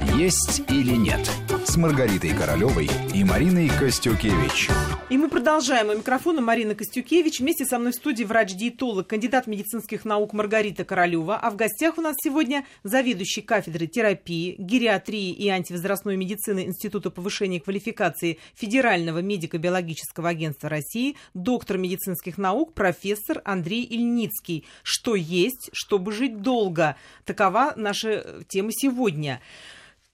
«Есть или нет» с Маргаритой Королевой и Мариной Костюкевич. И мы продолжаем. У микрофона Марина Костюкевич. Вместе со мной в студии врач-диетолог, кандидат медицинских наук Маргарита Королева. А в гостях у нас сегодня заведующий кафедрой терапии, гериатрии и антивозрастной медицины Института повышения квалификации Федерального медико-биологического агентства России, доктор медицинских наук, профессор Андрей Ильницкий. Что есть, чтобы жить долго? Такова наша тема сегодня.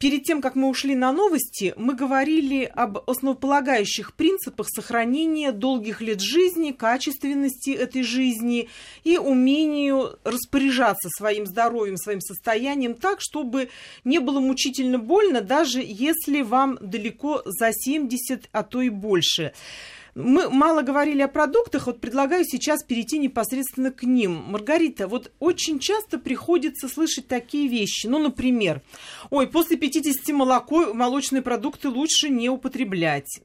Перед тем, как мы ушли на новости, мы говорили об основополагающих принципах сохранения долгих лет жизни, качественности этой жизни и умению распоряжаться своим здоровьем, своим состоянием так, чтобы не было мучительно больно, даже если вам далеко за 70, а то и больше. Мы мало говорили о продуктах, вот предлагаю сейчас перейти непосредственно к ним. Маргарита, вот очень часто приходится слышать такие вещи. Ну, например, ой, после 50 молоко, молочные продукты лучше не употреблять.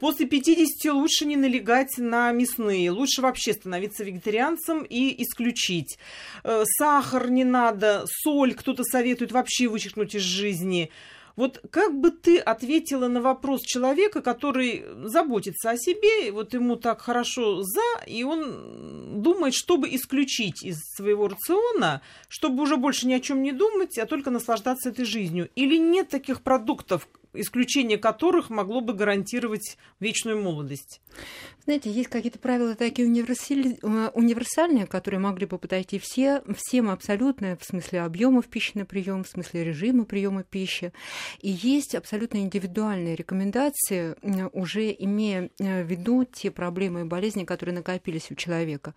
После 50 лучше не налегать на мясные, лучше вообще становиться вегетарианцем и исключить. Э, сахар не надо, соль кто-то советует вообще вычеркнуть из жизни. Вот как бы ты ответила на вопрос человека, который заботится о себе, вот ему так хорошо за, и он думает, чтобы исключить из своего рациона, чтобы уже больше ни о чем не думать, а только наслаждаться этой жизнью? Или нет таких продуктов, исключение которых могло бы гарантировать вечную молодость. Знаете, есть какие-то правила такие э, универсальные, которые могли бы подойти все, всем абсолютно, в смысле объемов пищи на прием, в смысле режима приема пищи. И есть абсолютно индивидуальные рекомендации, уже имея э, в виду те проблемы и болезни, которые накопились у человека.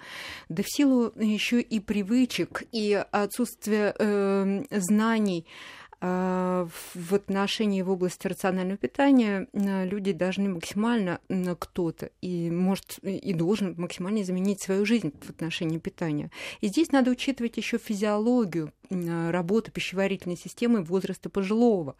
Да в силу еще и привычек, и отсутствия э, знаний, в отношении в области рационального питания люди должны максимально кто-то и может и должен максимально изменить свою жизнь в отношении питания. И здесь надо учитывать еще физиологию работы пищеварительной системы возраста пожилого.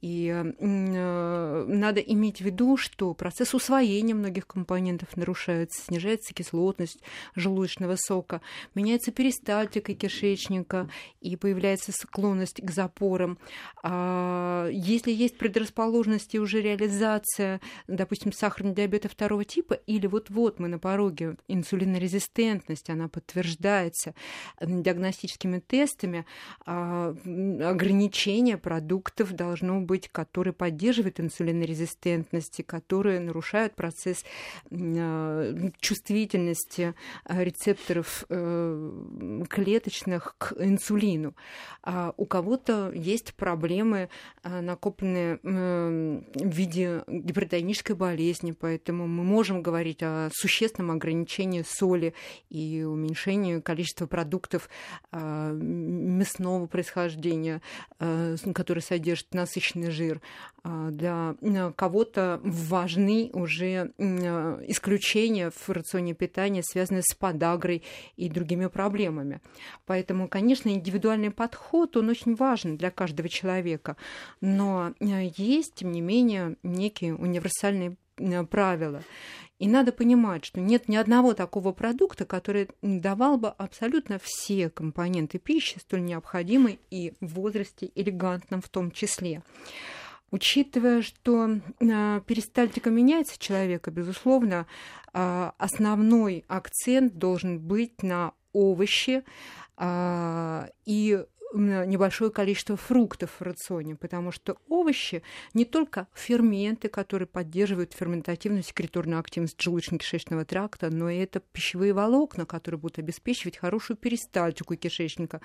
И э, надо иметь в виду, что процесс усвоения многих компонентов нарушается, снижается кислотность желудочного сока, меняется перистальтика кишечника и появляется склонность к запорам. А если есть предрасположенности уже реализация, допустим, сахарного диабета второго типа, или вот-вот мы на пороге инсулинорезистентности, она подтверждается диагностическими тестами, а, ограничение продуктов должно быть, которые поддерживают инсулинорезистентность, которые нарушают процесс а, чувствительности а, рецепторов э, клеточных к инсулину. У кого-то есть проблемы, накопленные в виде гипертонической болезни, поэтому мы можем говорить о существенном ограничении соли и уменьшении количества продуктов мясного происхождения, э, который содержит насыщенный жир. А, для э, кого-то важны уже э, исключения в рационе питания, связанные с подагрой и другими проблемами. Поэтому, конечно, индивидуальный подход, он очень важен для каждого человека. Но есть, тем не менее, некие универсальные правила. И надо понимать, что нет ни одного такого продукта, который давал бы абсолютно все компоненты пищи, столь необходимой и в возрасте элегантном в том числе. Учитывая, что а, перистальтика меняется человека, безусловно, а, основной акцент должен быть на овощи а, и небольшое количество фруктов в рационе, потому что овощи не только ферменты, которые поддерживают ферментативную секреторную активность желудочно-кишечного тракта, но и это пищевые волокна, которые будут обеспечивать хорошую перистальтику кишечника,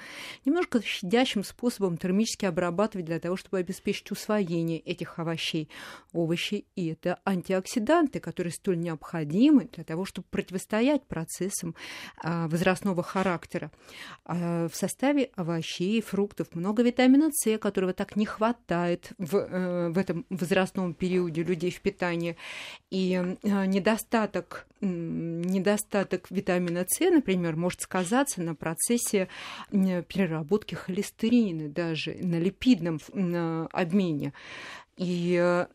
немножко щадящим способом термически обрабатывать для того, чтобы обеспечить усвоение этих овощей. Овощи и это антиоксиданты, которые столь необходимы для того, чтобы противостоять процессам а, возрастного характера. А, в составе овощей овощей, фруктов, много витамина С, которого так не хватает в, э, в этом возрастном периоде людей в питании. И э, недостаток недостаток витамина С, например, может сказаться на процессе переработки холестерина, даже на липидном обмене. И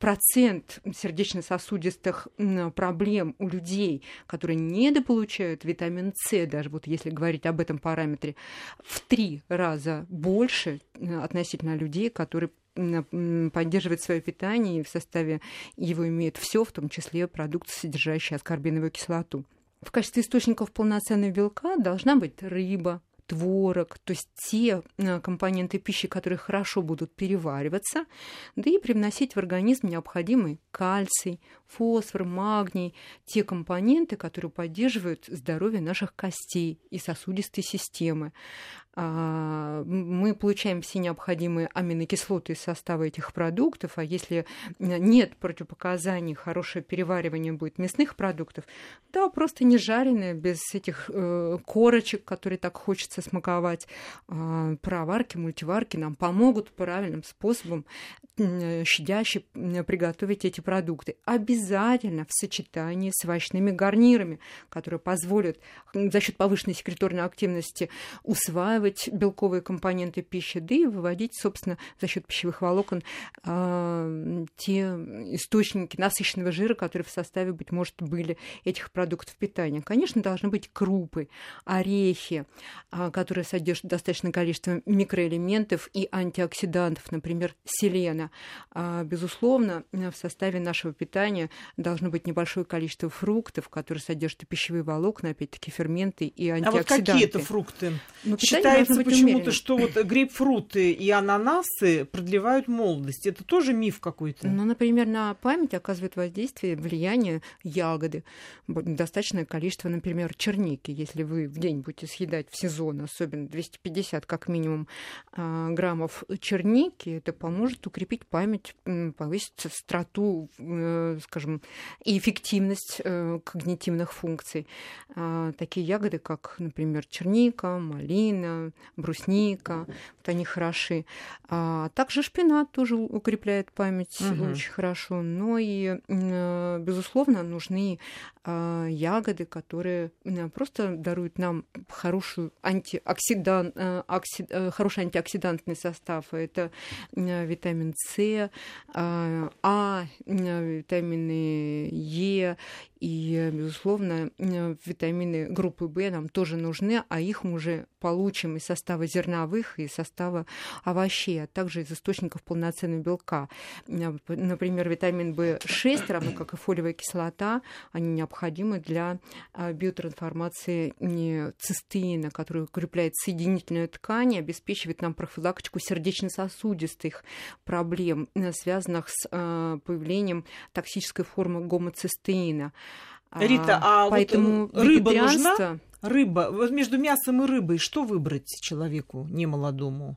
процент сердечно-сосудистых проблем у людей, которые недополучают витамин С, даже вот если говорить об этом параметре, в три раза больше относительно людей, которые поддерживает свое питание и в составе его имеет все, в том числе продукты, содержащие аскорбиновую кислоту. В качестве источников полноценного белка должна быть рыба, творог, то есть те э, компоненты пищи, которые хорошо будут перевариваться, да и привносить в организм необходимый кальций, фосфор, магний, те компоненты, которые поддерживают здоровье наших костей и сосудистой системы. А, мы получаем все необходимые аминокислоты из состава этих продуктов, а если нет противопоказаний, хорошее переваривание будет мясных продуктов, да, просто не жареные, без этих э, корочек, которые так хочется смаковать, э, проварки, мультиварки нам помогут правильным способом э, щадяще приготовить эти продукты. Обязательно в сочетании с овощными гарнирами, которые позволят за счет повышенной секреторной активности усваивать белковые компоненты пищи, да и выводить, собственно, за счет пищевых волокон э, те источники насыщенного жира, которые в составе, быть может, были этих продуктов питания. Конечно, должны быть крупы, орехи, э, которые содержат достаточное количество микроэлементов и антиоксидантов, например, селена. Э, безусловно, в составе нашего питания должно быть небольшое количество фруктов, которые содержат и пищевые волокна, опять-таки ферменты и антиоксиданты. А вот какие это фрукты? Ну, Считается почему-то, что вот грейпфруты и ананасы продлевают молодость. Это тоже миф какой-то? Ну, например, на память оказывает воздействие, влияние ягоды. Достаточное количество, например, черники. Если вы в день будете съедать в сезон, особенно 250 как минимум а, граммов черники, это поможет укрепить память, повысить страсту, э, скажем, и эффективность э, когнитивных функций. А, такие ягоды, как, например, черника, малина, брусника, вот они хороши. А также шпинат тоже укрепляет память угу. очень хорошо. Но и, э, безусловно, нужны ягоды, которые просто даруют нам хорошую антиоксидан, э, оксид, хороший антиоксидантный состав. Это витамин С, а витамины Е, и, безусловно, витамины группы В нам тоже нужны, а их мы уже получим из состава зерновых и состава овощей, а также из источников полноценного белка. Например, витамин В6, равно как и фолиевая кислота, они необходимы для а, биотрансформации цистеина, который укрепляет соединительную ткань и обеспечивает нам профилактику сердечно-сосудистых проблем, связанных с появлением токсической формы гомоцистеина. Рита, а Поэтому вот рыба нужна? Рыба. Вот между мясом и рыбой что выбрать человеку немолодому?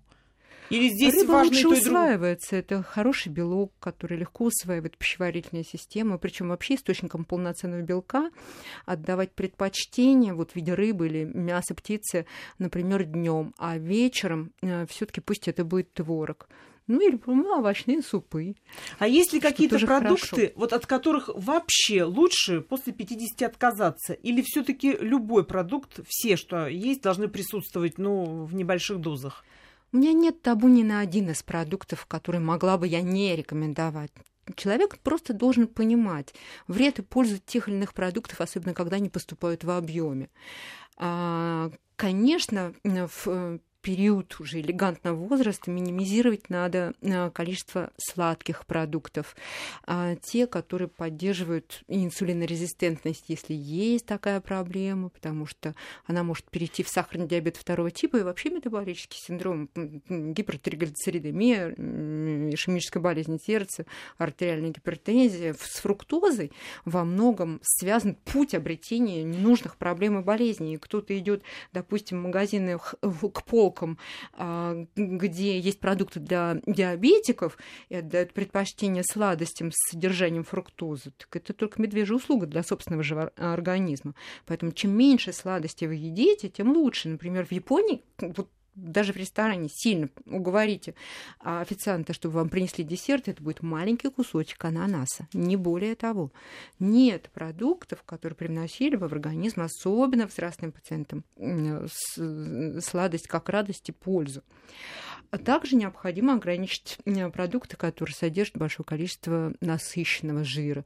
Или здесь Рыба важно лучше и усваивается. Это хороший белок, который легко усваивает пищеварительная система. Причем вообще источником полноценного белка отдавать предпочтение вот в виде рыбы или мяса птицы, например, днем, а вечером э, все-таки пусть это будет творог. Ну или ну, овощные супы. А есть ли какие-то продукты, вот от которых вообще лучше после 50 отказаться? Или все-таки любой продукт, все, что есть, должны присутствовать ну, в небольших дозах? У меня нет табу ни на один из продуктов, который могла бы я не рекомендовать. Человек просто должен понимать вред и пользу тех или иных продуктов, особенно когда они поступают в объеме. А, конечно, в период уже элегантного возраста минимизировать надо а, количество сладких продуктов. А те, которые поддерживают инсулинорезистентность, если есть такая проблема, потому что она может перейти в сахарный диабет второго типа и вообще метаболический синдром, ишемическая болезнь сердца, артериальная гипертензия с фруктозой во многом связан путь обретения ненужных проблем и болезней. Кто-то идет, допустим, в магазины к полкам, а, где есть продукты для диабетиков и отдают предпочтение сладостям с содержанием фруктозы, так это только медвежья услуга для собственного же организма. Поэтому чем меньше сладостей вы едите, тем лучше. Например, в Японии вот даже в ресторане сильно уговорите официанта, чтобы вам принесли десерт, это будет маленький кусочек ананаса, не более того. Нет продуктов, которые приносили бы в организм, особенно взрослым пациентам, сладость как радость и пользу. А также необходимо ограничить э, продукты, которые содержат большое количество насыщенного жира.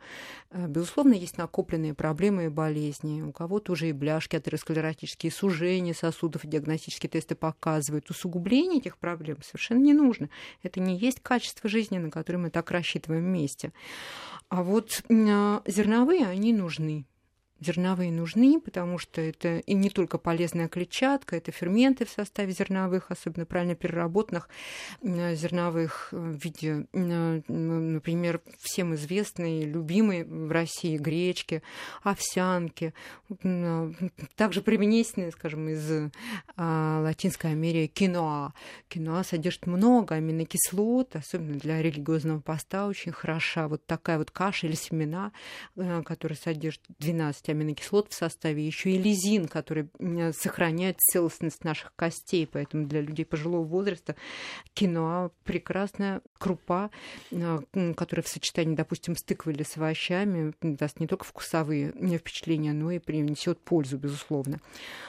Э, безусловно, есть накопленные проблемы и болезни. У кого-то уже и бляшки, атеросклеротические сужения сосудов, диагностические тесты показывают. Усугубление этих проблем совершенно не нужно. Это не есть качество жизни, на которое мы так рассчитываем вместе. А вот э, зерновые, они нужны зерновые нужны, потому что это и не только полезная клетчатка, это ферменты в составе зерновых, особенно правильно переработанных э, зерновых э, в виде, э, например, всем известной, любимой в России гречки, овсянки, также применительные, скажем, из Латинской Америки киноа. Киноа содержит много аминокислот, особенно для религиозного поста очень хороша. Вот такая вот каша или семена, которая содержит 12 аминокислот в составе, еще и лизин, который сохраняет целостность наших костей. Поэтому для людей пожилого возраста киноа прекрасная крупа, а, которая в сочетании, допустим, с тыквой или с овощами даст не только вкусовые впечатления, но и принесет пользу, безусловно.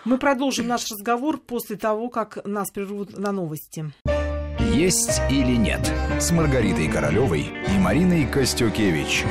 Мы продолжим наш разговор после того, как нас прервут на новости. Есть или нет с Маргаритой Королевой и Мариной Костюкевич.